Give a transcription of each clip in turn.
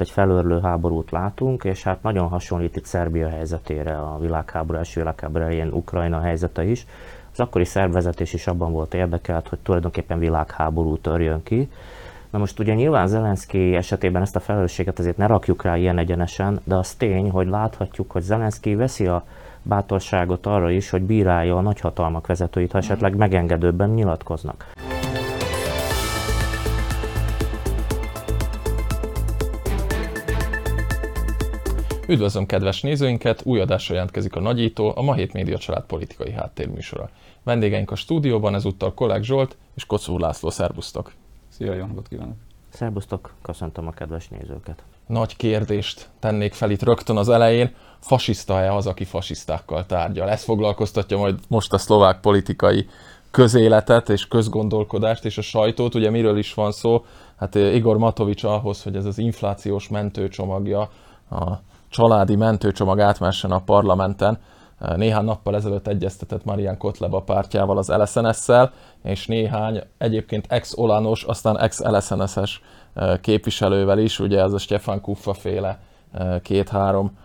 egy felörlő háborút látunk, és hát nagyon hasonlít itt Szerbia helyzetére, a világháború, első világháború elején Ukrajna helyzete is. Az akkori szervezetés is abban volt érdekelt, hogy tulajdonképpen világháború törjön ki. Na most ugye nyilván Zelenszky esetében ezt a felelősséget azért ne rakjuk rá ilyen egyenesen, de az tény, hogy láthatjuk, hogy Zelenszky veszi a bátorságot arra is, hogy bírálja a nagyhatalmak vezetőit, ha esetleg megengedőbben nyilatkoznak. Üdvözlöm kedves nézőinket, új adásra jelentkezik a Nagyító, a Ma Hét Média Család politikai háttérműsora. Vendégeink a stúdióban ezúttal Kolák Zsolt és Kocó László, szervusztok! Szia, jó napot kívánok! Szerbusztok, köszöntöm a kedves nézőket! Nagy kérdést tennék fel itt rögtön az elején, fasiszta-e az, aki fasisztákkal tárgyal? Ez foglalkoztatja majd most a szlovák politikai közéletet és közgondolkodást és a sajtót. Ugye miről is van szó? Hát Igor Matovics ahhoz, hogy ez az inflációs mentőcsomagja a családi mentőcsomag átmessen a parlamenten. Néhány nappal ezelőtt egyeztetett Marian Kotleba pártjával az LSNS-szel, és néhány egyébként ex-olanos, aztán ex-LSNS-es képviselővel is, ugye ez a Stefan Kuffa féle két-három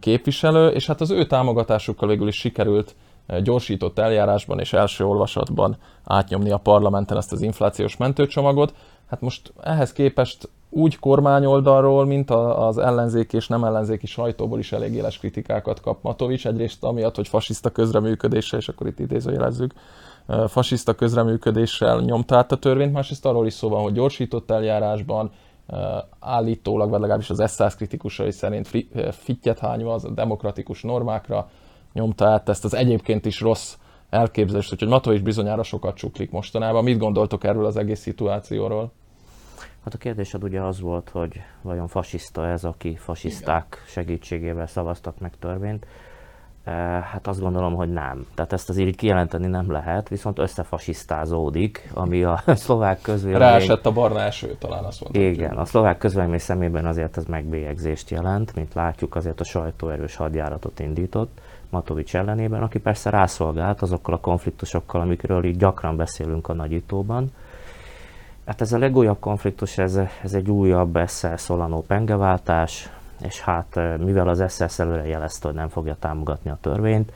képviselő, és hát az ő támogatásukkal végül is sikerült gyorsított eljárásban és első olvasatban átnyomni a parlamenten ezt az inflációs mentőcsomagot. Hát most ehhez képest úgy kormányoldalról, mint az ellenzéki és nem ellenzéki sajtóból is elég éles kritikákat kap Matovics. Egyrészt amiatt, hogy fasiszta közreműködéssel, és akkor itt idézőjelezzük, fasiszta közreműködéssel nyomta át a törvényt, másrészt arról is szó van, hogy gyorsított eljárásban, állítólag, vagy legalábbis az SZSZ kritikusai szerint fittyet hányva az demokratikus normákra nyomta át ezt az egyébként is rossz elképzelést, úgyhogy Matovics bizonyára sokat csuklik mostanában. Mit gondoltok erről az egész szituációról? Hát a kérdésed ugye az volt, hogy vajon fasiszta ez, aki fasiszták segítségével szavaztak meg törvényt. E, hát azt gondolom, hogy nem. Tehát ezt azért így kijelenteni nem lehet, viszont összefasisztázódik, ami a szlovák közvélemény... Ráesett a barna eső, talán azt mondtam. Igen, a szlovák közvélemény szemében azért ez megbélyegzést jelent, mint látjuk, azért a sajtó erős hadjáratot indított Matovics ellenében, aki persze rászolgált azokkal a konfliktusokkal, amikről így gyakran beszélünk a nagyítóban, Hát ez a legújabb konfliktus, ez, ez egy újabb SZL Szolano pengeváltás, és hát mivel az SZSZ előre jelezte, hogy nem fogja támogatni a törvényt,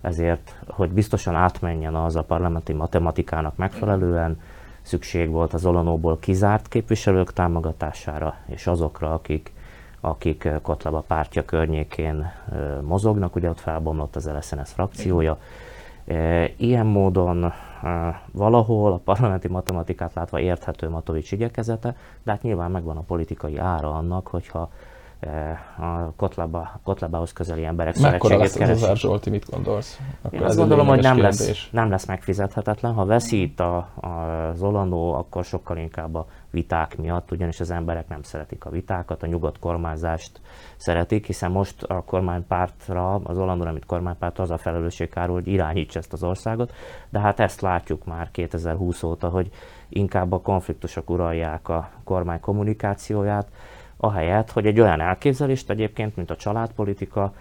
ezért, hogy biztosan átmenjen az a parlamenti matematikának megfelelően, szükség volt az Olonóból kizárt képviselők támogatására, és azokra, akik, akik Kotlaba pártja környékén mozognak, ugye ott felbomlott az LSNS frakciója. Ilyen módon valahol a parlamenti matematikát látva érthető Matovics igyekezete, de hát nyilván megvan a politikai ára annak, hogyha a Kotlaba, Kotlabához közeli emberek Mekkora lesz keresik. az Zsolti, mit gondolsz? Akkor Én azt gondolom, hogy nem lesz, nem lesz megfizethetetlen. Ha veszít a, a Zolanó, akkor sokkal inkább a viták miatt, ugyanis az emberek nem szeretik a vitákat, a nyugodt kormányzást szeretik, hiszen most a kormánypártra, az Olandon, amit kormánypártra, az a felelősség kárul, hogy irányítsa ezt az országot, de hát ezt látjuk már 2020 óta, hogy inkább a konfliktusok uralják a kormány kommunikációját, ahelyett, hogy egy olyan elképzelést egyébként, mint a családpolitika,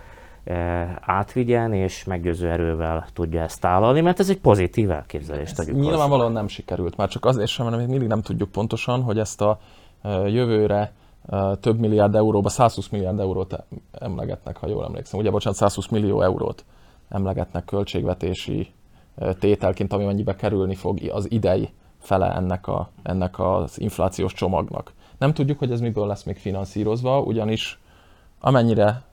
eh, átvigyen és meggyőző erővel tudja ezt tálalni, mert ez egy pozitív elképzelés. Ez nyilvánvalóan nem sikerült, már csak azért sem, mert még mindig nem tudjuk pontosan, hogy ezt a eh, jövőre eh, több milliárd euróba, 120 milliárd eurót emlegetnek, ha jól emlékszem. Ugye, bocsánat, 120 millió eurót emlegetnek költségvetési tételként, ami mennyibe kerülni fog az idei fele ennek, a, ennek az inflációs csomagnak. Nem tudjuk, hogy ez miből lesz még finanszírozva, ugyanis amennyire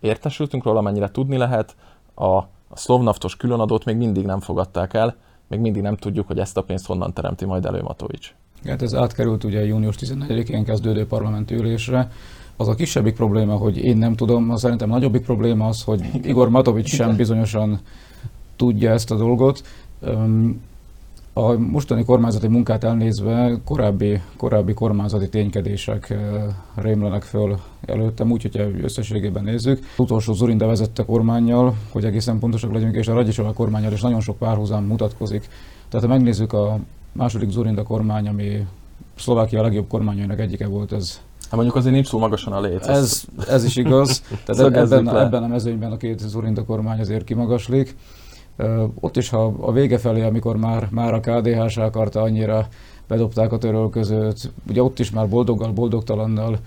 értesültünk róla, amennyire tudni lehet, a, a szlovnaftos különadót még mindig nem fogadták el, még mindig nem tudjuk, hogy ezt a pénzt honnan teremti majd elő Matovics. Hát ez átkerült ugye június 14-én kezdődő parlamenti ülésre. Az a kisebbik probléma, hogy én nem tudom, az szerintem nagyobbik probléma az, hogy Igor Matovics sem bizonyosan tudja ezt a dolgot. A mostani kormányzati munkát elnézve korábbi, korábbi kormányzati ténykedések eh, rémlenek föl előttem, úgy, hogyha összességében nézzük. Az utolsó Zurinda vezette kormányjal, hogy egészen pontosak legyünk, és a Radicsova kormányjal is nagyon sok párhuzam mutatkozik. Tehát ha megnézzük a második Zurinda kormány, ami Szlovákia legjobb kormányainak egyike volt, ez Hát mondjuk azért nincs túl magasan a léc. Ez, ez is igaz. Tehát ebben, ebben a mezőnyben a két Zurinda kormány azért kimagaslik. Ott is, ha a vége felé, amikor már, már a KDH akarta annyira bedobták a törölközőt, ugye ott is már boldoggal, boldogtalannal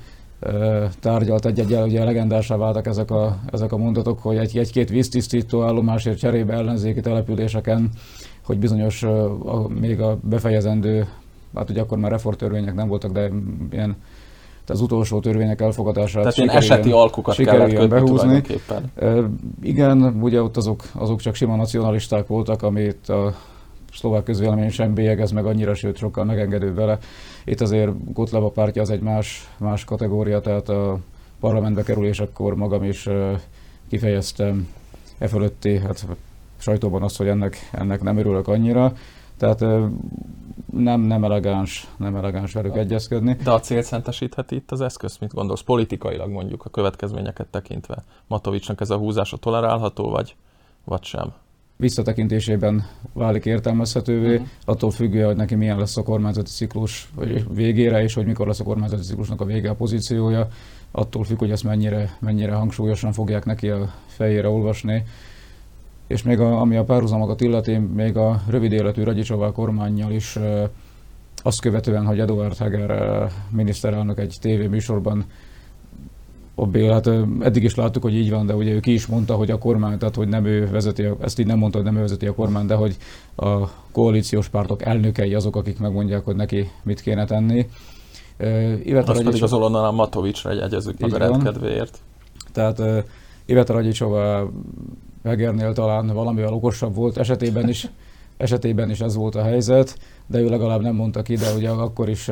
tárgyalt egy-egy, ugye legendásá váltak ezek a, ezek a mondatok, hogy egy, egy-két víztisztító állomásért cserébe ellenzéki településeken, hogy bizonyos a, még a befejezendő, hát ugye akkor már reformtörvények nem voltak, de ilyen az utolsó törvények elfogadását Tehát ilyen eseti alkukat kellett kötni behúzni. igen, ugye ott azok, azok csak sima nacionalisták voltak, amit a szlovák közvélemény sem bélyegez meg annyira, sőt sokkal megengedő vele. Itt azért Gotlaba pártja az egy más, más kategória, tehát a parlamentbe kerülésekor magam is kifejeztem e fölötti, hát sajtóban azt, hogy ennek, ennek nem örülök annyira. Tehát nem, nem elegáns, nem elegáns velük egyezkedni. De a cél szentesítheti itt az eszköz, mit gondolsz? Politikailag mondjuk a következményeket tekintve. Matovicsnak ez a húzása tolerálható, vagy, vagy sem? visszatekintésében válik értelmezhetővé, uh-huh. attól függően, hogy neki milyen lesz a kormányzati ciklus végére, és hogy mikor lesz a kormányzati ciklusnak a vége a pozíciója, attól függ, hogy ezt mennyire, mennyire hangsúlyosan fogják neki a fejére olvasni. És még a, ami a párhuzamokat illeti, még a rövid életű Ragyicsová kormányjal is azt követően, hogy Eduard Heger miniszterelnök egy tévéműsorban Bél, hát eddig is láttuk, hogy így van, de ugye ő ki is mondta, hogy a kormány, tehát hogy nem ő vezeti, ezt így nem mondta, hogy nem ő vezeti a kormány, de hogy a koalíciós pártok elnökei azok, akik megmondják, hogy neki mit kéne tenni. Iveta Azt pedig az Olonnal Matovicsra egyezünk meg a rendkedvéért. Tehát Iveta Ragyicsova Hegernél talán valamivel okosabb volt, esetében is, esetében is ez volt a helyzet, de ő legalább nem mondta ki, de ugye akkor is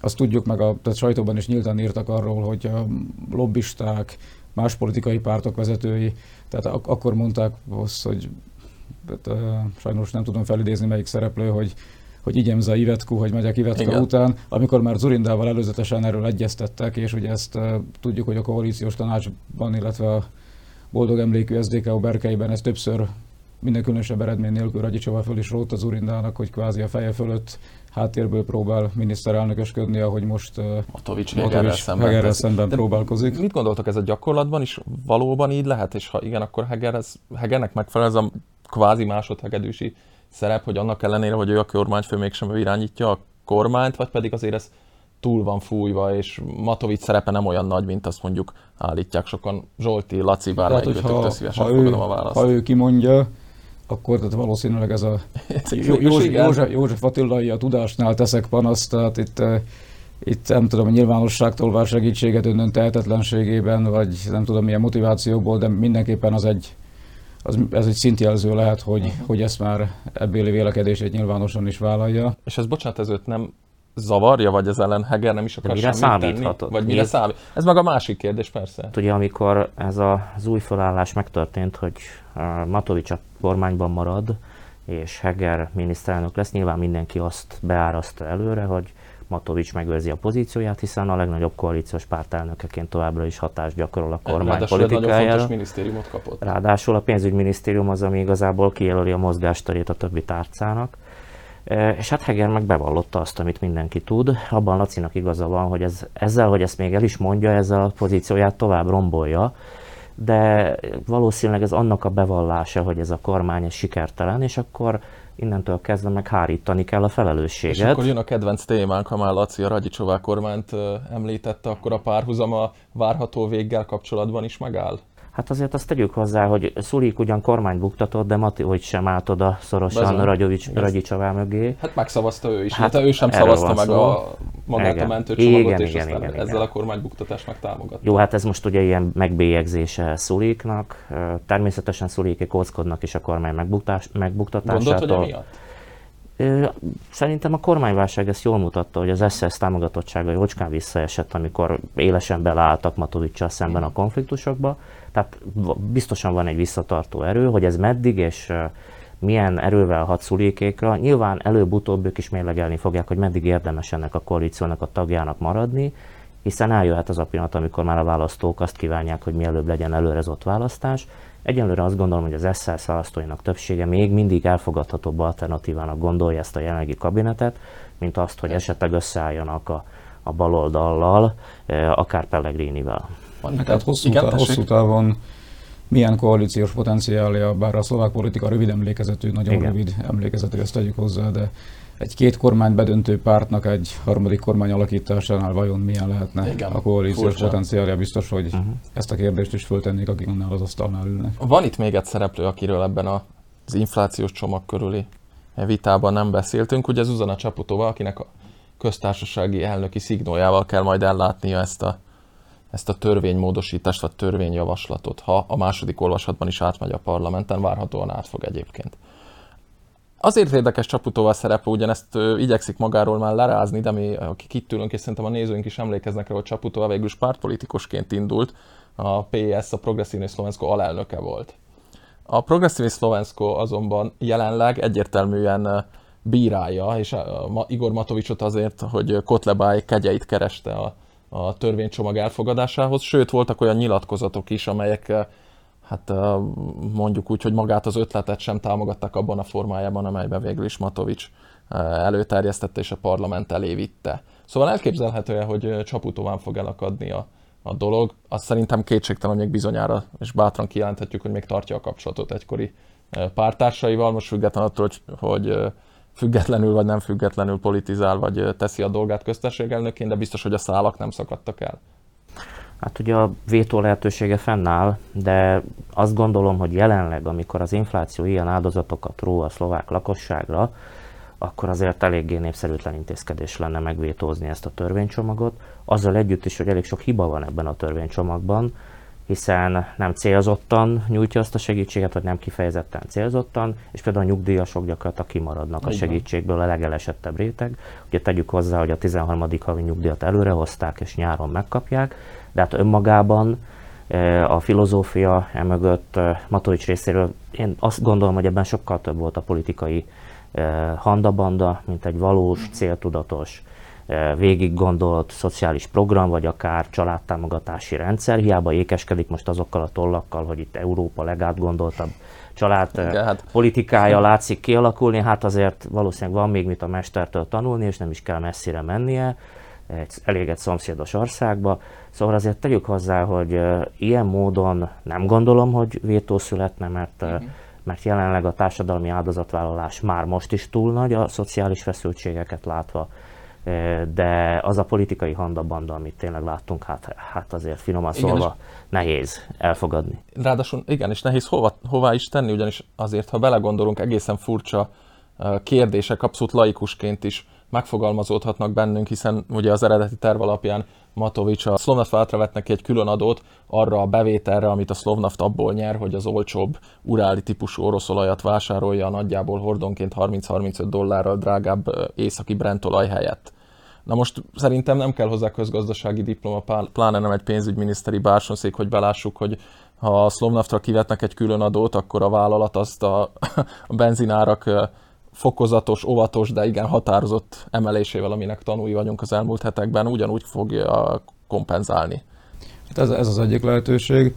azt tudjuk, meg a tehát sajtóban is nyíltan írtak arról, hogy a lobbisták, más politikai pártok vezetői, tehát ak- akkor mondták azt, hogy tehát, uh, sajnos nem tudom felidézni melyik szereplő, hogy hogy igyemza Ivetku, hogy megyek Ivetka Igen. után, amikor már Zurindával előzetesen erről egyeztettek, és ugye ezt uh, tudjuk, hogy a koalíciós tanácsban, illetve a boldog emlékű SDK Berkeiben. Ez többször minden különösebb eredmény nélkül Ragyicsova föl is rótt az Urindának, hogy kvázi a feje fölött háttérből próbál miniszterelnökösködni, ahogy most Matovics Hegerrel szemben, szemben próbálkozik. Mit gondoltok, ez a gyakorlatban is valóban így lehet, és ha igen, akkor Heger ez, Hegernek megfelel ez a kvázi másodhegedűsi szerep, hogy annak ellenére, hogy ő a kormányfő mégsem irányítja a kormányt, vagy pedig azért ez túl van fújva, és Matovics szerepe nem olyan nagy, mint azt mondjuk állítják sokan. Zsolti, Laci, bármelyik ha, ha, ő, a választ. Ha ő kimondja, akkor tehát valószínűleg ez a József, József, József Attilai a tudásnál teszek panaszt, tehát itt, eh, itt nem tudom, a nyilvánosságtól vár segítséget önön tehetetlenségében, vagy nem tudom milyen motivációból, de mindenképpen az egy, az, ez egy szintjelző lehet, hogy, uh-huh. hogy ezt már ebbéli vélekedését nyilvánosan is vállalja. És ez bocsánat, ez őt nem zavarja, vagy ez ellen Heger nem is akar mire semmit tenni? Vagy mire számít? Ez meg a másik kérdés, persze. Ugye, amikor ez az új felállás megtörtént, hogy Matovics a kormányban marad, és Heger miniszterelnök lesz, nyilván mindenki azt beáraszta előre, hogy Matovics megőrzi a pozícióját, hiszen a legnagyobb koalíciós pártelnökeként továbbra is hatást gyakorol a kormány politikájára. minisztériumot kapott. Ráadásul a pénzügyminisztérium az, ami igazából kijelöli a mozgásterét a többi tárcának. És hát Heger meg bevallotta azt, amit mindenki tud. Abban Lacinak igaza van, hogy ez, ezzel, hogy ezt még el is mondja, ezzel a pozícióját tovább rombolja, de valószínűleg ez annak a bevallása, hogy ez a kormány ez sikertelen, és akkor innentől kezdve meg hárítani kell a felelősséget. És akkor jön a kedvenc témánk, ha már Laci a Ragyicsová kormányt említette, akkor a párhuzama várható véggel kapcsolatban is megáll? Hát azért azt tegyük hozzá, hogy Szulik ugyan kormányt buktatott, de Mati, hogy sem állt oda szorosan Ragyovics, Ragyicsavá mögé. Hát megszavazta ő is, hát, hát ő sem szavazta meg a, magát igen. a mentőcsomagot, igen, és igen, aztán igen, ezzel igen. a kormánybuktatást megtámogatta. Jó, hát ez most ugye ilyen megbélyegzése Szuliknak. Természetesen Szuliké kóckodnak is a kormány megbuktás, megbuktatásától. Gondolt, hogy emiatt? Szerintem a kormányválság ezt jól mutatta, hogy az SZSZ támogatottsága jócskán visszaesett, amikor élesen beleálltak Matovicsal szemben a konfliktusokba. Tehát biztosan van egy visszatartó erő, hogy ez meddig és milyen erővel hat szulékékra. Nyilván előbb-utóbb ők is mérlegelni fogják, hogy meddig érdemes ennek a koalíciónak a tagjának maradni, hiszen eljöhet az a pillanat, amikor már a választók azt kívánják, hogy mielőbb legyen előrezott választás. Egyenlőre azt gondolom, hogy az SZSZ választóinak többsége még mindig elfogadhatóbb alternatívának gondolja ezt a jelenlegi kabinetet, mint azt, hogy esetleg összeálljanak a, a baloldallal, akár Pellegrinivel. Tehát hosszú, Igen, tá- hosszú távon milyen koalíciós potenciálja, bár a szlovák politika rövid emlékezetű, nagyon Igen. rövid emlékezetű, ezt tegyük hozzá, de egy két kormány bedöntő pártnak egy harmadik kormány alakításánál vajon milyen lehetne Igen, a koalíciós furcsa. potenciálja, biztos, hogy Uh-huh. ezt a kérdést is föltennék, akik annál az asztalnál ülnek. Van itt még egy szereplő, akiről ebben az inflációs csomag körüli vitában nem beszéltünk, ugye Zuzana Csaputova, akinek a köztársasági elnöki szignójával kell majd ellátnia ezt a, ezt a törvénymódosítást, vagy törvényjavaslatot, ha a második olvasatban is átmegy a parlamenten, várhatóan át fog egyébként. Azért érdekes Csaputova szerepe, ugyanezt ö, igyekszik magáról már lerázni, de mi, akik itt ülünk, és szerintem a nézőink is emlékeznek rá, hogy Csaputova végül is pártpolitikusként indult, a PS, a Progresszívni Szlovenszko alelnöke volt. A Progresszívni Szlovenszko azonban jelenleg egyértelműen bírálja, és Igor Matovicsot azért, hogy Kotlebáj kegyeit kereste a, a törvénycsomag elfogadásához, sőt voltak olyan nyilatkozatok is, amelyek ö, hát ö, mondjuk úgy, hogy magát az ötletet sem támogatták abban a formájában, amelyben végül is Matovics ö, előterjesztette és a parlament elé vitte. Szóval elképzelhető hogy ö, Csaputován fog elakadni a, a dolog. Azt szerintem kétségtelen, hogy még bizonyára, és bátran kijelenthetjük, hogy még tartja a kapcsolatot egykori pártársaival, most független attól, hogy, hogy függetlenül vagy nem függetlenül politizál, vagy teszi a dolgát köztársaság elnökén, de biztos, hogy a szálak nem szakadtak el. Hát ugye a vétó lehetősége fennáll, de azt gondolom, hogy jelenleg, amikor az infláció ilyen áldozatokat ró a szlovák lakosságra, akkor azért eléggé népszerűtlen intézkedés lenne megvétózni ezt a törvénycsomagot. Azzal együtt is, hogy elég sok hiba van ebben a törvénycsomagban, hiszen nem célzottan nyújtja azt a segítséget, vagy nem kifejezetten célzottan, és például a nyugdíjasok gyakorlatilag kimaradnak a Így van. segítségből a legelesettebb réteg. Ugye tegyük hozzá, hogy a 13. havi nyugdíjat előrehozták, és nyáron megkapják, de hát önmagában eh, a filozófia emögött eh, Matovics részéről én azt gondolom, hogy ebben sokkal több volt a politikai eh, handabanda, mint egy valós, céltudatos, eh, végig gondolt szociális program, vagy akár családtámogatási rendszer. Hiába ékeskedik most azokkal a tollakkal, hogy itt Európa legátgondoltabb család Igen, hát- politikája látszik kialakulni, hát azért valószínűleg van még mit a mestertől tanulni, és nem is kell messzire mennie, egy, elég egy szomszédos országba. Szóval azért tegyük hozzá, hogy uh, ilyen módon nem gondolom, hogy vétó születne, mert, uh, mert jelenleg a társadalmi áldozatvállalás már most is túl nagy a szociális feszültségeket látva, de az a politikai handabanda, amit tényleg láttunk, hát, hát azért finoman Igen, szólva nehéz elfogadni. Ráadásul igen, és nehéz hova, hová is tenni, ugyanis azért, ha belegondolunk, egészen furcsa kérdések abszolút laikusként is megfogalmazódhatnak bennünk, hiszen ugye az eredeti terv alapján Matovics a Slovnaft átravet neki egy külön adót arra a bevételre, amit a Slovnaft abból nyer, hogy az olcsóbb uráli típusú oroszolajat vásárolja nagyjából hordonként 30-35 dollárral drágább északi Brent olaj helyett. Na most szerintem nem kell hozzá közgazdasági diploma, pláne nem egy pénzügyminiszteri bársonyszék, hogy belássuk, hogy ha a Slovnaftra kivetnek egy külön adót, akkor a vállalat azt a, a benzinárak fokozatos, óvatos, de igen határozott emelésével, aminek tanúi vagyunk az elmúlt hetekben, ugyanúgy fogja kompenzálni. Hát ez, ez az egyik lehetőség.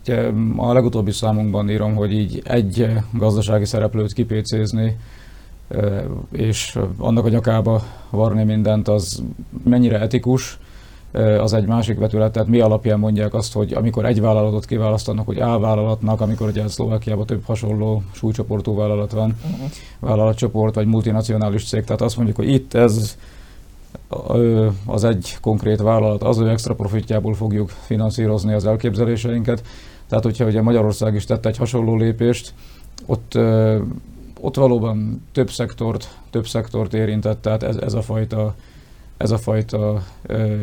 Ugye a legutóbbi számunkban írom, hogy így egy gazdasági szereplőt kipécézni, és annak a nyakába varni mindent, az mennyire etikus, az egy másik vetület. Tehát mi alapján mondják azt, hogy amikor egy vállalatot kiválasztanak, hogy A vállalatnak, amikor ugye Szlovákiában több hasonló súlycsoportú vállalat van, vállalatcsoport vagy multinacionális cég, tehát azt mondjuk, hogy itt ez az egy konkrét vállalat, az ő extra profitjából fogjuk finanszírozni az elképzeléseinket. Tehát, hogyha ugye Magyarország is tette egy hasonló lépést, ott, ott valóban több szektort, több szektort érintett, tehát ez, ez a fajta, ez a fajta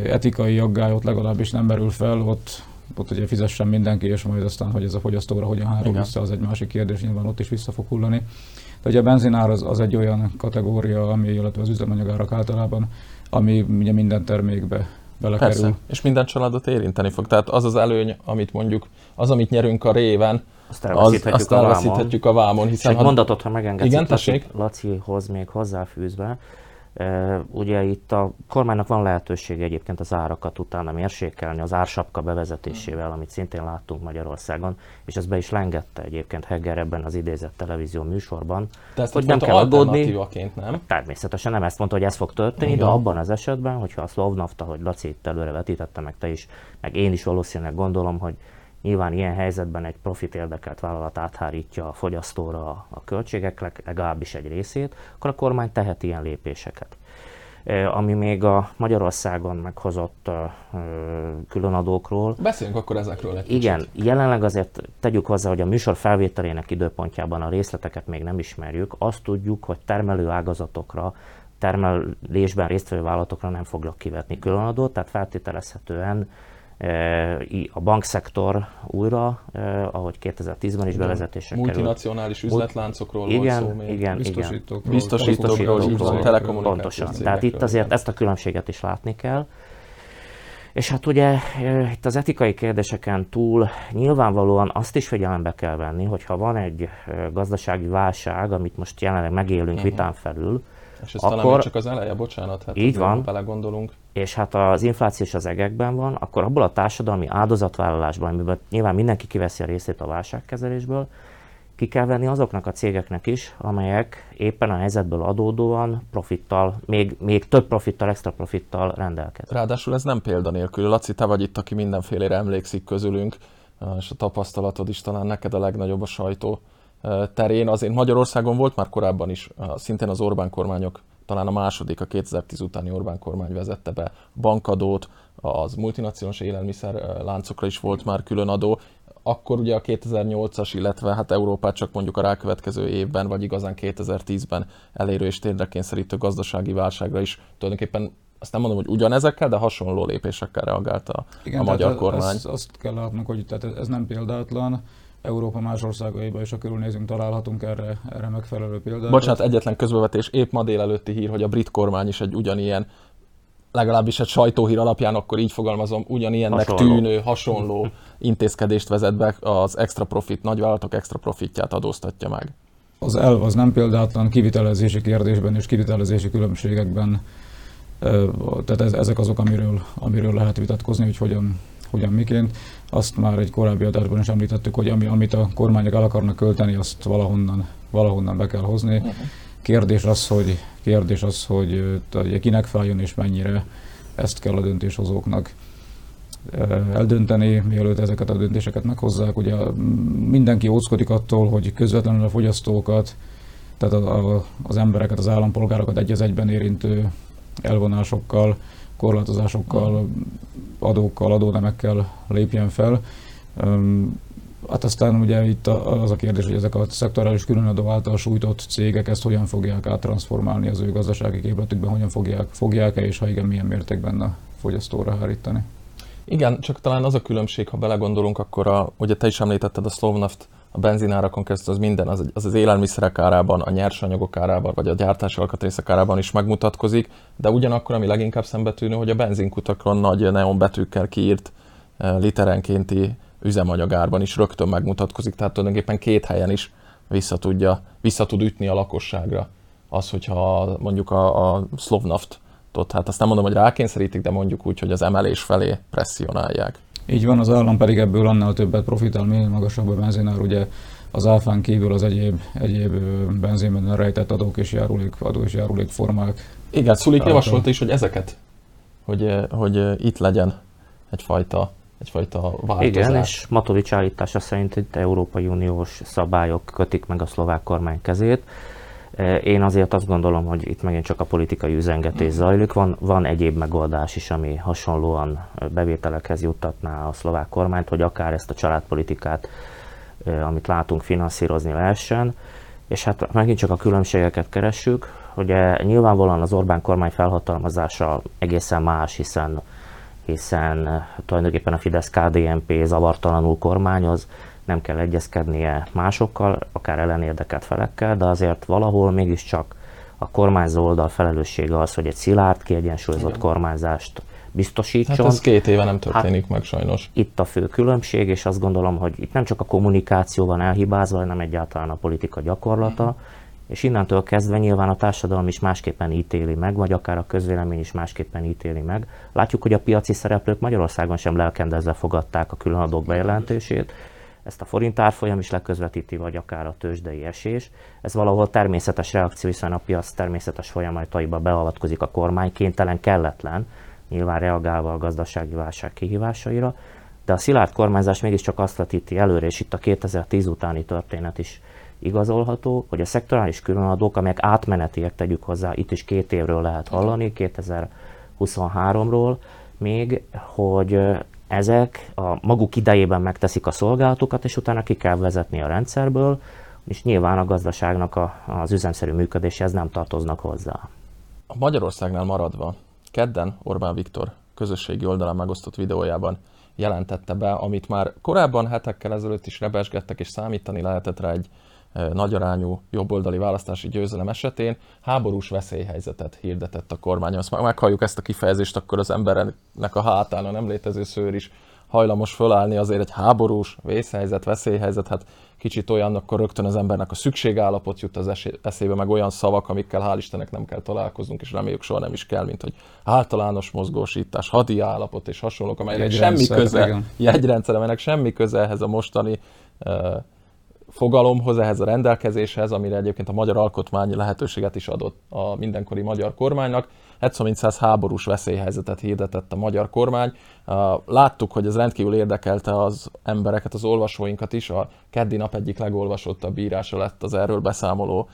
etikai aggályot legalábbis nem merül fel, ott, ott ugye fizessen mindenki, és majd aztán, hogy ez a fogyasztóra hogyan hárul vissza, az egy másik kérdés, nyilván ott is vissza fog hullani. De ugye a benzinár az, az egy olyan kategória, ami, illetve az üzemanyagárak általában, ami ugye minden termékbe belekerül. Persze, és minden családot érinteni fog. Tehát az az előny, amit mondjuk, az, amit nyerünk a réven, Azt az, elveszíthetjük azt a vámon. elveszíthetjük a vámon, És hiszen egy ha mondatot, ha megengedsz, Igen, tessék. Lacihoz még hozzáfűzve, e, ugye itt a kormánynak van lehetősége egyébként az árakat utána mérsékelni az ársapka bevezetésével, amit szintén láttunk Magyarországon, és ez be is lengette egyébként Hegger ebben az idézett televízió műsorban, te ezt hogy nem kell aggódni. nem? Természetesen nem ezt mondta, hogy ez fog történni, Igen. de abban az esetben, hogyha a Slovnaft, ahogy Laci itt előre vetítette, meg te is, meg én is valószínűleg gondolom, hogy Nyilván ilyen helyzetben egy profit érdekelt vállalat áthárítja a fogyasztóra a költségek legalábbis egy részét, akkor a kormány tehet ilyen lépéseket. Ami még a Magyarországon meghozott különadókról. Beszéljünk akkor ezekről egy Igen, kicsit. jelenleg azért tegyük hozzá, hogy a műsor felvételének időpontjában a részleteket még nem ismerjük. Azt tudjuk, hogy termelő ágazatokra termelésben résztvevő vállalatokra nem fognak kivetni különadót, tehát feltételezhetően a bankszektor újra, ahogy 2010-ben is bevezetése Multinacionális üzletláncokról igen, volt szó még. Igen, biztosítókról, biztosítókról, biztosítókról Pontosan. Tehát itt azért ezt a különbséget is látni kell. És hát ugye itt az etikai kérdéseken túl nyilvánvalóan azt is figyelembe kell venni, hogy ha van egy gazdasági válság, amit most jelenleg megélünk uh-huh. vitán felül, és ez akkor, talán csak az eleje, bocsánat, hát így van, belegondolunk. És hát az infláció is az egekben van, akkor abból a társadalmi áldozatvállalásban, amiben nyilván mindenki kiveszi a részét a válságkezelésből, ki kell venni azoknak a cégeknek is, amelyek éppen a helyzetből adódóan profittal, még, még több profittal, extra profittal rendelkeznek. Ráadásul ez nem példanélkül. Laci, te vagy itt, aki mindenfélére emlékszik közülünk, és a tapasztalatod is talán neked a legnagyobb a sajtó terén. Azért Magyarországon volt már korábban is, szintén az Orbán kormányok, talán a második, a 2010 utáni Orbán kormány vezette be bankadót, az multinacionális élelmiszer láncokra is volt már külön adó. Akkor ugye a 2008-as, illetve hát Európát csak mondjuk a rákövetkező évben, vagy igazán 2010-ben elérő és tényleg kényszerítő gazdasági válságra is tulajdonképpen azt nem mondom, hogy ugyanezekkel, de hasonló lépésekkel reagált a, Igen, a magyar kormány. Ez, azt kell látnunk, hogy tehát ez nem példátlan. Európa más országaiban is, ha körülnézünk, találhatunk erre, erre megfelelő példát. Bocsánat, egyetlen közbevetés, épp ma délelőtti hír, hogy a brit kormány is egy ugyanilyen, legalábbis egy sajtóhír alapján, akkor így fogalmazom, ugyanilyennek hasonló. tűnő, hasonló intézkedést vezet be, az extra profit, nagyvállalatok extra profitját adóztatja meg. Az elv az nem példátlan kivitelezési kérdésben és kivitelezési különbségekben, tehát ez, ezek azok, amiről, amiről lehet vitatkozni, hogy hogyan, hogyan miként. Azt már egy korábbi adásban is említettük, hogy ami, amit a kormányok el akarnak költeni, azt valahonnan, valahonnan be kell hozni. Uh-huh. Kérdés az, hogy, kérdés az, hogy, kinek fájjon és mennyire, ezt kell a döntéshozóknak eldönteni, mielőtt ezeket a döntéseket meghozzák. Ugye mindenki óckodik attól, hogy közvetlenül a fogyasztókat, tehát a, a, az embereket, az állampolgárokat egy egyben érintő elvonásokkal, korlátozásokkal, adókkal, adónemekkel lépjen fel. Hát aztán ugye itt az a kérdés, hogy ezek a szektorális különadó által sújtott cégek ezt hogyan fogják áttransformálni az ő gazdasági képletükben, hogyan fogják, fogják-e, és ha igen, milyen mértékben a fogyasztóra hárítani. Igen, csak talán az a különbség, ha belegondolunk, akkor a, ugye te is említetted a Slovnaft, a benzinárakon keresztül az minden, az, az az élelmiszerek árában, a nyersanyagok árában, vagy a gyártási alkatrészek árában is megmutatkozik, de ugyanakkor, ami leginkább szembetűnő, hogy a benzinkutakon nagy neonbetűkkel kiírt eh, literenkénti üzemanyagárban is rögtön megmutatkozik, tehát tulajdonképpen két helyen is vissza, tudja, vissza ütni a lakosságra az, hogyha mondjuk a, a Slovnaft hát azt nem mondom, hogy rákényszerítik, de mondjuk úgy, hogy az emelés felé presszionálják. Így van, az állam pedig ebből annál többet profitál, minél magasabb a benzinár, ugye az áfán kívül az egyéb, egyéb benzinben rejtett adók és járulék, adó és járulék formák. Igen, Szulik javasolta is, hogy ezeket, hogy, hogy itt legyen egyfajta egyfajta változás. Igen, és Matovics állítása szerint itt Európai Uniós szabályok kötik meg a szlovák kormány kezét. Én azért azt gondolom, hogy itt megint csak a politikai üzengetés zajlik. Van, van egyéb megoldás is, ami hasonlóan bevételekhez juttatná a szlovák kormányt, hogy akár ezt a családpolitikát, amit látunk, finanszírozni lehessen. És hát megint csak a különbségeket keressük. Ugye nyilvánvalóan az Orbán kormány felhatalmazása egészen más, hiszen hiszen tulajdonképpen a Fidesz-KDNP zavartalanul kormányoz, nem kell egyezkednie másokkal, akár ellenérdekelt felekkel, de azért valahol mégiscsak a kormányzó oldal felelőssége az, hogy egy szilárd, kiegyensúlyozott Igen. kormányzást biztosítson. Hát ez két éve nem történik hát meg sajnos. Itt a fő különbség, és azt gondolom, hogy itt nem csak a kommunikáció van elhibázva, hanem egyáltalán a politika gyakorlata, uh-huh. és innentől kezdve nyilván a társadalom is másképpen ítéli meg, vagy akár a közvélemény is másképpen ítéli meg. Látjuk, hogy a piaci szereplők Magyarországon sem lelkendezve fogadták a különadók bejelentését, ezt a forint árfolyam is leközvetíti, vagy akár a tőzsdei esés. Ez valahol természetes reakció, hiszen a piac természetes folyamataiba beavatkozik a kormány, kénytelen, kelletlen, nyilván reagálva a gazdasági válság kihívásaira, de a szilárd kormányzás mégiscsak azt vetíti előre, és itt a 2010 utáni történet is igazolható, hogy a szektorális különadók, amelyek átmenetiek tegyük hozzá, itt is két évről lehet hallani, 2023-ról még, hogy ezek a maguk idejében megteszik a szolgálatokat, és utána ki kell vezetni a rendszerből, és nyilván a gazdaságnak a, az üzemszerű működéshez nem tartoznak hozzá. A Magyarországnál maradva, kedden Orbán Viktor közösségi oldalán megosztott videójában jelentette be, amit már korábban hetekkel ezelőtt is rebesgettek, és számítani lehetett rá egy nagyarányú jobboldali választási győzelem esetén háborús veszélyhelyzetet hirdetett a kormány. Azt meghalljuk ezt a kifejezést, akkor az embernek a hátán a nem létező szőr is hajlamos fölállni azért egy háborús vészhelyzet, veszélyhelyzet, hát kicsit olyan, akkor rögtön az embernek a szükségállapot jut az eszébe, meg olyan szavak, amikkel hál' Istennek nem kell találkoznunk, és reméljük soha nem is kell, mint hogy általános mozgósítás, hadi állapot és hasonlók, amelynek semmi köze, jegyrendszer, amelynek semmi köze ehhez a mostani uh, fogalomhoz, ehhez a rendelkezéshez, amire egyébként a magyar alkotmány lehetőséget is adott a mindenkori magyar kormánynak. Egyszer mint száz háborús veszélyhelyzetet hirdetett a magyar kormány. Láttuk, hogy ez rendkívül érdekelte az embereket, az olvasóinkat is. A keddi nap egyik legolvasottabb írása lett az erről beszámoló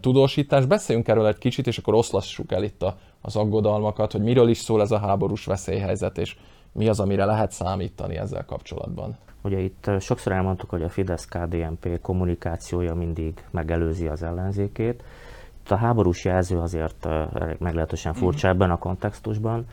tudósítás. Beszéljünk erről egy kicsit, és akkor oszlassuk el itt az aggodalmakat, hogy miről is szól ez a háborús veszélyhelyzet, és mi az, amire lehet számítani ezzel kapcsolatban. Ugye itt sokszor elmondtuk, hogy a Fidesz-KDNP kommunikációja mindig megelőzi az ellenzékét. Itt a háborús jelző azért meglehetősen mhm. furcsa ebben a kontextusban.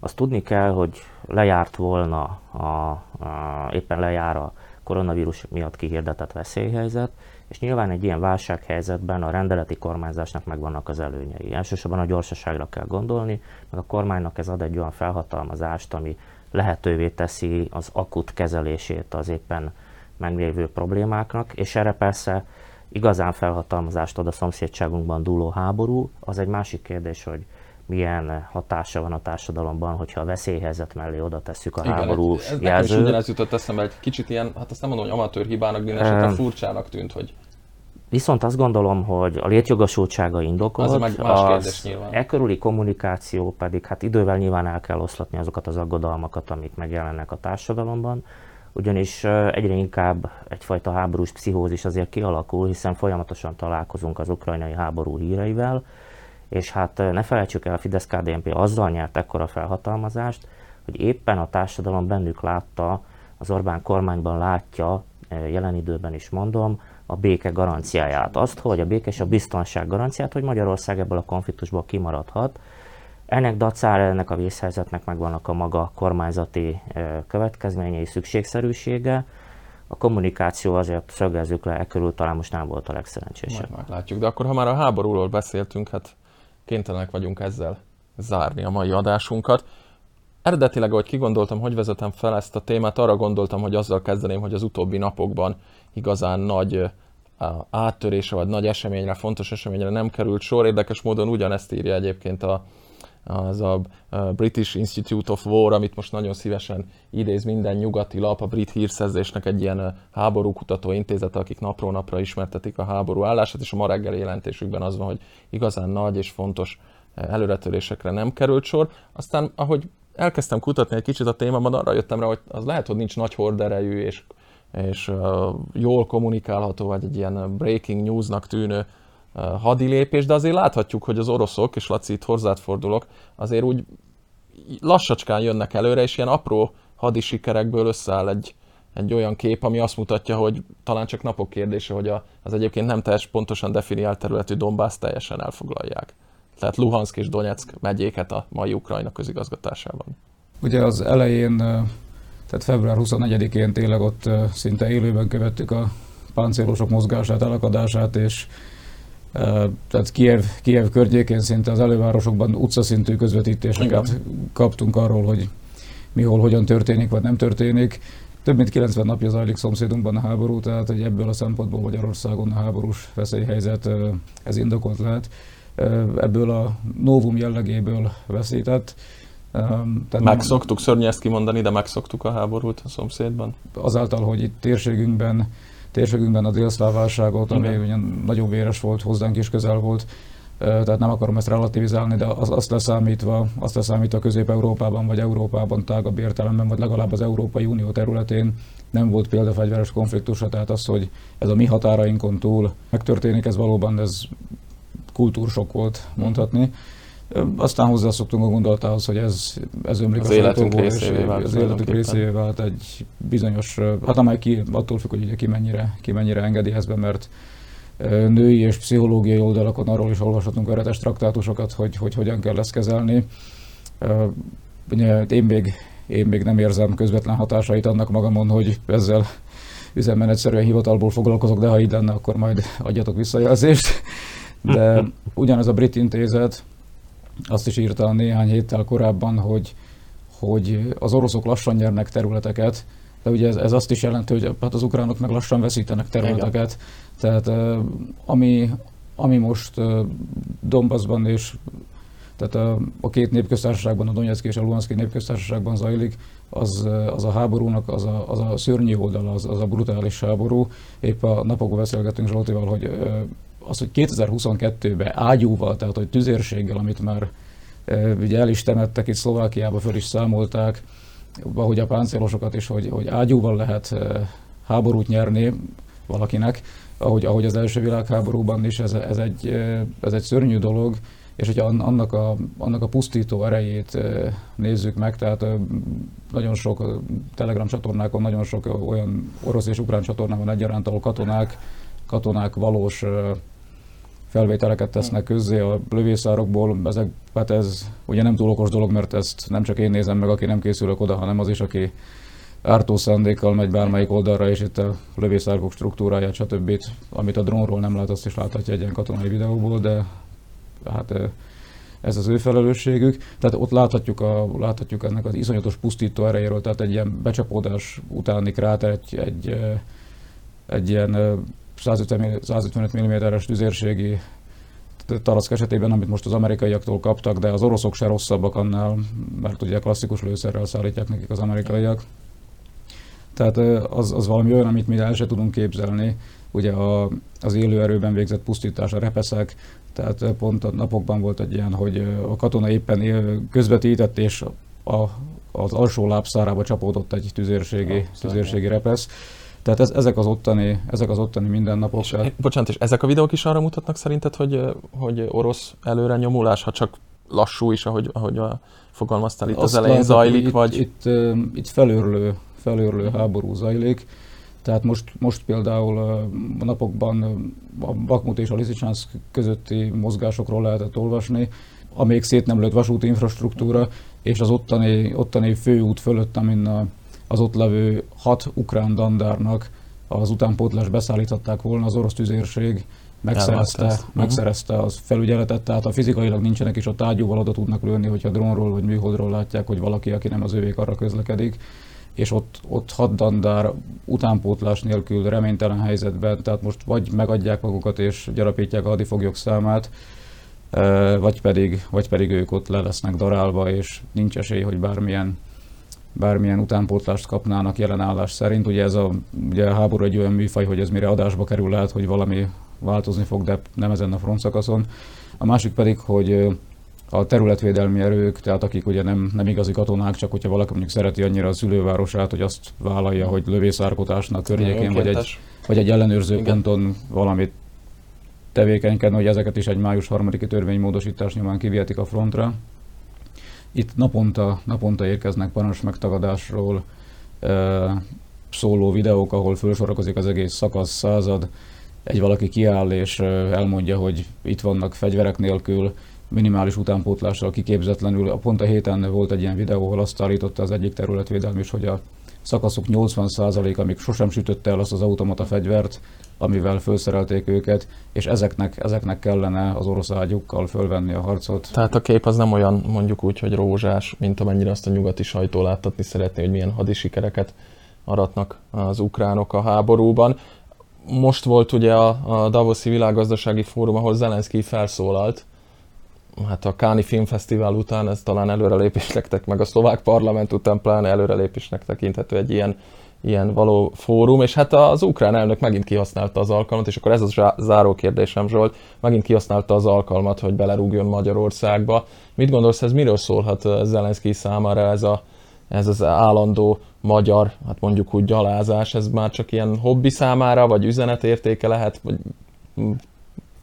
Azt tudni kell, hogy lejárt volna, a, a, éppen lejár a koronavírus miatt kihirdetett veszélyhelyzet, és nyilván egy ilyen válsághelyzetben a rendeleti kormányzásnak megvannak az előnyei. Elsősorban a gyorsaságra kell gondolni, meg a kormánynak ez ad egy olyan felhatalmazást, ami lehetővé teszi az akut kezelését az éppen meglévő problémáknak, és erre persze igazán felhatalmazást ad a szomszédságunkban dúló háború. Az egy másik kérdés, hogy milyen hatása van a társadalomban, hogyha a veszélyhelyzet mellé oda tesszük a Igen, háború ez, ez jelzőt. Nekem is jutott eszembe, egy kicsit ilyen, hát azt nem mondom, hogy amatőr hibának, de esetben furcsának tűnt, hogy Viszont azt gondolom, hogy a létjogosultsága indokolt, az, az e körüli kommunikáció pedig hát idővel nyilván el kell oszlatni azokat az aggodalmakat, amik megjelennek a társadalomban, ugyanis egyre inkább egyfajta háborús pszichózis azért kialakul, hiszen folyamatosan találkozunk az ukrajnai háború híreivel, és hát ne felejtsük el, a Fidesz-KDNP azzal nyert ekkora felhatalmazást, hogy éppen a társadalom bennük látta, az Orbán kormányban látja, jelen időben is mondom, a béke garanciáját. Azt, hogy a béke és a biztonság garanciát, hogy Magyarország ebből a konfliktusból kimaradhat. Ennek dacára ennek a vészhelyzetnek megvannak a maga kormányzati következményei, szükségszerűsége. A kommunikáció azért szögezzük le, e körül talán most nem volt a legszerencsésebb. Majd látjuk, de akkor ha már a háborúról beszéltünk, hát kénytelenek vagyunk ezzel zárni a mai adásunkat. Eredetileg, ahogy kigondoltam, hogy vezetem fel ezt a témát, arra gondoltam, hogy azzal kezdeném, hogy az utóbbi napokban igazán nagy áttörése vagy nagy eseményre, fontos eseményre nem került sor. Érdekes módon ugyanezt írja egyébként a, az a British Institute of War, amit most nagyon szívesen idéz minden nyugati lap, a brit hírszerzésnek egy ilyen háborúkutató intézet, akik napról napra ismertetik a háború állását, és a ma reggeli jelentésükben az van, hogy igazán nagy és fontos előretörésekre nem került sor. Aztán, ahogy elkezdtem kutatni egy kicsit a témában, arra jöttem rá, hogy az lehet, hogy nincs nagy horderejű és és uh, jól kommunikálható, vagy egy ilyen breaking newsnak tűnő uh, hadilépés, de azért láthatjuk, hogy az oroszok, és Laci, itt hozzád fordulok, azért úgy lassacskán jönnek előre, és ilyen apró hadi sikerekből összeáll egy, egy olyan kép, ami azt mutatja, hogy talán csak napok kérdése, hogy az egyébként nem teljes pontosan definiált területű Dombász teljesen elfoglalják. Tehát Luhansk és Donetsk megyéket a mai Ukrajna közigazgatásában. Ugye az elején tehát február 24-én tényleg ott szinte élőben követtük a páncélosok mozgását, elakadását, és tehát Kiev, Kiev környékén szinte az elővárosokban utcaszintű közvetítéseket Igen. kaptunk arról, hogy mi hol, hogyan történik, vagy nem történik. Több mint 90 napja zajlik szomszédunkban a háború, tehát hogy ebből a szempontból Magyarországon a háborús veszélyhelyzet ez indokolt lehet. Ebből a novum jellegéből veszített. Tehát megszoktuk, szörnyű ezt kimondani, de megszoktuk a háborút a szomszédban. Azáltal, hogy itt térségünkben, térségünkben a délszláv válságot, ami ugyan nagyon véres volt, hozzánk is közel volt, tehát nem akarom ezt relativizálni, de az, azt leszámítva, azt leszámítva Közép-Európában vagy Európában tágabb értelemben, vagy legalább az Európai Unió területén nem volt példa fegyveres konfliktusra, tehát az, hogy ez a mi határainkon túl megtörténik, ez valóban ez kultúrsok volt mondhatni. Aztán hozzászoktunk a gondolatához, hogy ez, ez ömlik az a életünk részévé vált. Az életünk részévé vált egy bizonyos, hát amely ki, attól függ, hogy ugye ki mennyire, ki mennyire engedi ezt be, mert női és pszichológiai oldalakon arról is olvashatunk veretes traktátusokat, hogy, hogy hogyan kell ezt kezelni. Én még, én még nem érzem közvetlen hatásait annak magamon, hogy ezzel üzemmenetszerűen hivatalból foglalkozok, de ha így lenne, akkor majd adjatok visszajelzést. De ugyanez a brit intézet azt is írta néhány héttel korábban, hogy, hogy az oroszok lassan nyernek területeket, de ugye ez, ez azt is jelenti, hogy hát az ukránok meg lassan veszítenek területeket. Igen. Tehát ami, ami most Donbassban és tehát a, a két népköztársaságban, a Donetszki és a Luhanszki népköztársaságban zajlik, az, az a háborúnak, az a, az a szörnyű oldal, az, az a brutális háború. Épp a napokban beszélgettünk Zsoltival, hogy az, hogy 2022-ben ágyúval, tehát hogy tüzérséggel, amit már ugye el is temettek, itt Szlovákiába föl is számolták, ahogy a páncélosokat is, hogy, hogy ágyúval lehet háborút nyerni valakinek, ahogy, ahogy az első világháborúban is, ez, ez, egy, ez egy szörnyű dolog, és hogyha annak a, annak a pusztító erejét nézzük meg, tehát nagyon sok Telegram csatornákon, nagyon sok olyan orosz és ukrán csatornában egyaránt, ahol katonák, katonák valós felvételeket tesznek közzé a lövészárokból, ezek, hát ez ugye nem túl okos dolog, mert ezt nem csak én nézem meg, aki nem készülök oda, hanem az is, aki ártó szándékkal megy bármelyik oldalra, és itt a lövészárkok struktúráját, stb. Amit a drónról nem lát, azt is láthatja egy ilyen katonai videóból, de hát ez az ő felelősségük. Tehát ott láthatjuk, a, láthatjuk ennek az iszonyatos pusztító erejéről, tehát egy ilyen becsapódás utáni kráter, egy, egy, egy ilyen 150, 155 mm-es tüzérségi tarack esetében, amit most az amerikaiaktól kaptak, de az oroszok se rosszabbak annál, mert ugye klasszikus lőszerrel szállítják nekik az amerikaiak. Tehát az, az valami olyan, amit mi el se tudunk képzelni. Ugye a, az élőerőben végzett pusztítás, a repeszek, tehát pont a napokban volt egy ilyen, hogy a katona éppen közvetített, és a, az alsó lábszárába csapódott egy tüzérségi, ja, tüzérségi repesz tehát ez, ezek, az ottani, ezek az ottani mindennapok. És, bocsánat, és ezek a videók is arra mutatnak szerinted, hogy, hogy orosz előre nyomulás, ha csak lassú is, ahogy, ahogy a fogalmaztál itt Azt az elején látom, zajlik, itt, vagy? Itt, itt felőrlő, felőrlő háború zajlik. Tehát most, most például a napokban a Bakmut és a Lisicsánszk közötti mozgásokról lehetett olvasni, a még szét nem lőtt vasúti infrastruktúra, és az ottani, ottani főút fölött, amin a az ott levő hat ukrán dandárnak az utánpótlás beszállították volna, az orosz tüzérség megszerezte, mhm. megszerezte az felügyeletet, tehát a fizikailag nincsenek is ott ágyúval oda tudnak lőni, hogyha drónról vagy műholdról látják, hogy valaki, aki nem az övék arra közlekedik, és ott, ott hat dandár utánpótlás nélkül reménytelen helyzetben, tehát most vagy megadják magukat és gyarapítják a hadifoglyok számát, vagy pedig, vagy pedig ők ott le lesznek darálva, és nincs esély, hogy bármilyen bármilyen utánpótlást kapnának jelenállás szerint. Ugye ez a, ugye a háború egy olyan műfaj, hogy ez mire adásba kerül, lehet, hogy valami változni fog, de nem ezen a frontszakaszon. A másik pedig, hogy a területvédelmi erők, tehát akik ugye nem, nem igazi katonák, csak hogyha valaki mondjuk szereti annyira a szülővárosát, hogy azt vállalja, hogy lövészárkotásnak környékén, vagy egy, vagy egy ellenőrző Igen. ponton valamit tevékenykedni, hogy ezeket is egy május harmadiki törvénymódosítás nyomán kivihetik a frontra. Itt naponta, naponta érkeznek parancs megtagadásról szóló videók, ahol felsorakozik az egész szakasz, század, egy valaki kiáll és elmondja, hogy itt vannak fegyverek nélkül, minimális utánpótlással kiképzetlenül. Pont a héten volt egy ilyen videó, ahol azt állította az egyik területvédelmi is, hogy a szakaszok 80%-a még sosem sütötte el azt az automata fegyvert, amivel felszerelték őket, és ezeknek, ezeknek kellene az orosz ágyukkal fölvenni a harcot. Tehát a kép az nem olyan mondjuk úgy, hogy rózsás, mint amennyire azt a nyugati sajtó láttatni szeretné, hogy milyen hadisikereket aratnak az ukránok a háborúban. Most volt ugye a, a Davoszi Világgazdasági Fórum, ahol Zelenszky felszólalt, hát a Káni Filmfesztivál után ez talán előrelépésnek meg a szlovák parlament után pláne előrelépésnek tekinthető egy ilyen, ilyen való fórum, és hát az ukrán elnök megint kihasználta az alkalmat, és akkor ez a záró kérdésem, Zsolt, megint kihasználta az alkalmat, hogy belerúgjon Magyarországba. Mit gondolsz, ez miről szólhat Zelenszky számára ez, a, ez az állandó magyar, hát mondjuk úgy gyalázás, ez már csak ilyen hobbi számára, vagy üzenetértéke lehet, vagy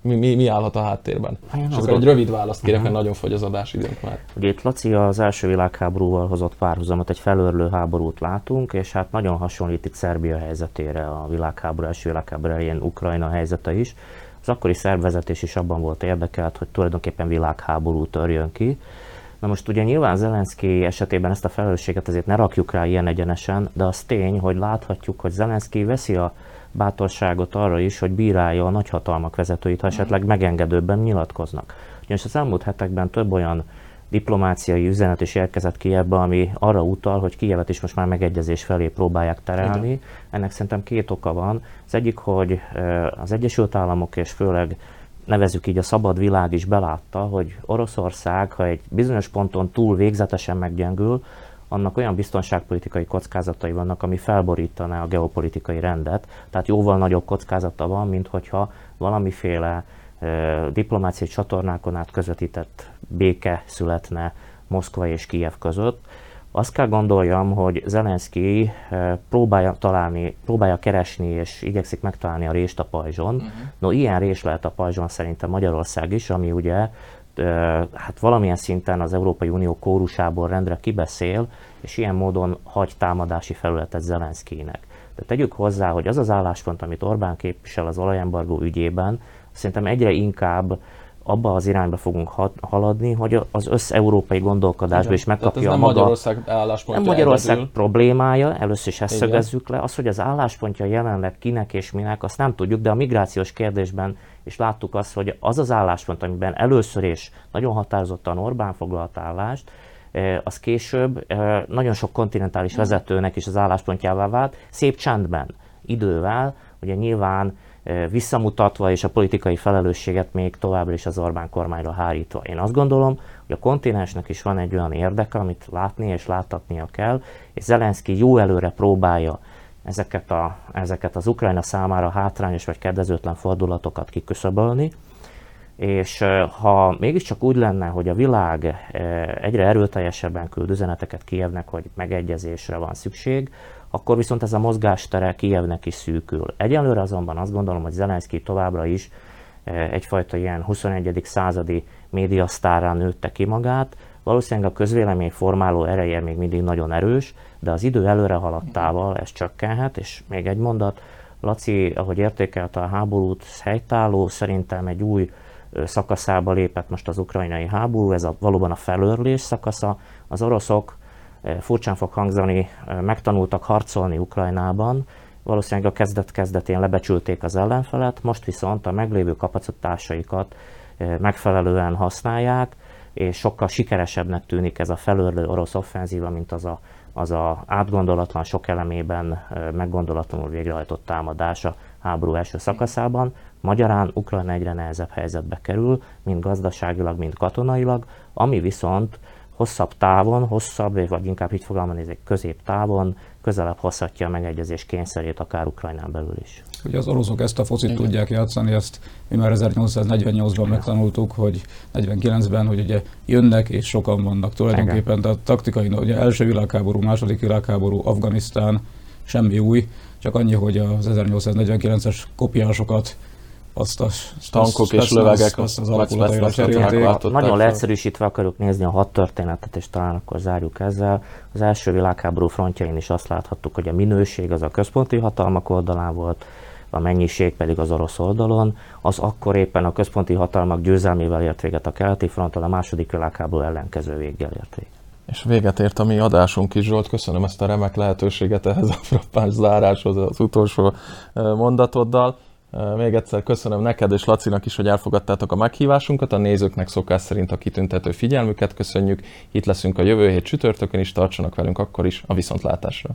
mi, mi, mi állhat a háttérben? Én és akkor egy rövid választ kérek, mert nagyon fogy az időnk már. Ugye itt Laci az első világháborúval hozott párhuzamot, egy felörlő háborút látunk, és hát nagyon hasonlít itt Szerbia helyzetére a világháború, első világháború elején Ukrajna helyzete is. Az akkori szervezetés is abban volt érdekelt, hogy tulajdonképpen világháború törjön ki. Na most ugye nyilván Zelenszky esetében ezt a felelősséget azért ne rakjuk rá ilyen egyenesen, de az tény, hogy láthatjuk, hogy Zelenszky veszi a bátorságot arra is, hogy bírálja a nagyhatalmak vezetőit, ha esetleg megengedőbben nyilatkoznak. Ugyanis az elmúlt hetekben több olyan diplomáciai üzenet is érkezett Kievbe, ami arra utal, hogy Kievet is most már megegyezés felé próbálják terelni. Igen. Ennek szerintem két oka van. Az egyik, hogy az Egyesült Államok és főleg nevezük így a szabad világ is belátta, hogy Oroszország, ha egy bizonyos ponton túl végzetesen meggyengül, annak olyan biztonságpolitikai kockázatai vannak, ami felborítaná a geopolitikai rendet. Tehát jóval nagyobb kockázata van, mint hogyha valamiféle diplomáciai csatornákon át közvetített béke születne Moszkva és Kijev között. Azt kell gondoljam, hogy Zelenszky próbálja találni, próbálja keresni és igyekszik megtalálni a rést a pajzson. Uh-huh. No, ilyen rés lehet a pajzson szerintem Magyarország is, ami ugye hát valamilyen szinten az Európai Unió kórusából rendre kibeszél, és ilyen módon hagy támadási felületet Zelenszkijnek. De tegyük hozzá, hogy az az álláspont, amit Orbán képvisel az olajembargó ügyében, szerintem egyre inkább abba az irányba fogunk haladni, hogy az összeurópai gondolkodásba is megkapja ez nem maga... Magyarország álláspontja Nem Magyarország egyedül. problémája, először is ezt Igen. szögezzük le. Az, hogy az álláspontja jelenleg kinek és minek, azt nem tudjuk, de a migrációs kérdésben is láttuk azt, hogy az az álláspont, amiben először is nagyon határozottan Orbán foglalt állást, eh, az később eh, nagyon sok kontinentális vezetőnek is az álláspontjává vált, szép csendben, idővel, ugye nyilván eh, visszamutatva és a politikai felelősséget még továbbra is az Orbán kormányra hárítva. Én azt gondolom, hogy a kontinensnek is van egy olyan érdeke, amit látni és láttatnia kell, és Zelenszky jó előre próbálja ezeket, a, ezeket az Ukrajna számára hátrányos vagy kedvezőtlen fordulatokat kiküszöbölni, és ha mégiscsak úgy lenne, hogy a világ egyre erőteljesebben küld üzeneteket Kievnek, hogy megegyezésre van szükség, akkor viszont ez a mozgástere Kievnek is szűkül. Egyelőre azonban azt gondolom, hogy Zelenszky továbbra is egyfajta ilyen 21. századi médiasztárra nőtte ki magát, Valószínűleg a közvélemény formáló ereje még mindig nagyon erős, de az idő előre haladtával ez csökkenhet, és még egy mondat, Laci, ahogy értékelte a háborút, helytálló, szerintem egy új szakaszába lépett most az ukrajnai háború, ez a, valóban a felőrlés szakasza. Az oroszok, furcsán fog hangzani, megtanultak harcolni Ukrajnában, valószínűleg a kezdet-kezdetén lebecsülték az ellenfelet, most viszont a meglévő kapacitásaikat megfelelően használják, és sokkal sikeresebbnek tűnik ez a felőrlő orosz offenzíva, mint az a, az a átgondolatlan, sok elemében meggondolatlanul végrehajtott támadása háború első szakaszában. Magyarán Ukrajna egyre nehezebb helyzetbe kerül, mind gazdaságilag, mind katonailag, ami viszont hosszabb távon, hosszabb, vagy inkább így fogalmazni, középtávon közelebb hozhatja a megegyezés kényszerét akár Ukrajnán belül is. Ugye az oroszok ezt a focit Igen. tudják játszani, ezt mi már 1848-ban megtanultuk, hogy 49-ben, hogy ugye jönnek és sokan vannak tulajdonképpen, tehát taktikai, ugye első világháború, második világháború, Afganisztán, semmi új, csak annyi, hogy az 1849-es kopiásokat azt a tankok és lövegek azt az cserélték. Nagyon leegyszerűsítve akarjuk nézni a hat történetet, és talán akkor zárjuk ezzel. Az első világháború frontjain is azt láthattuk, hogy a minőség az a központi hatalmak oldalán volt, a mennyiség pedig az orosz oldalon. Az akkor éppen a központi hatalmak győzelmével ért véget a keleti fronton, a második világháború ellenkező véggel ért véget. És véget ért a mi adásunk is, Zsolt, köszönöm ezt a remek lehetőséget ehhez a frappáns záráshoz az utolsó mondatoddal. Még egyszer köszönöm neked és Lacinak is, hogy elfogadtátok a meghívásunkat. A nézőknek szokás szerint a kitüntető figyelmüket köszönjük. Itt leszünk a jövő hét csütörtökön is, tartsanak velünk akkor is a viszontlátásra.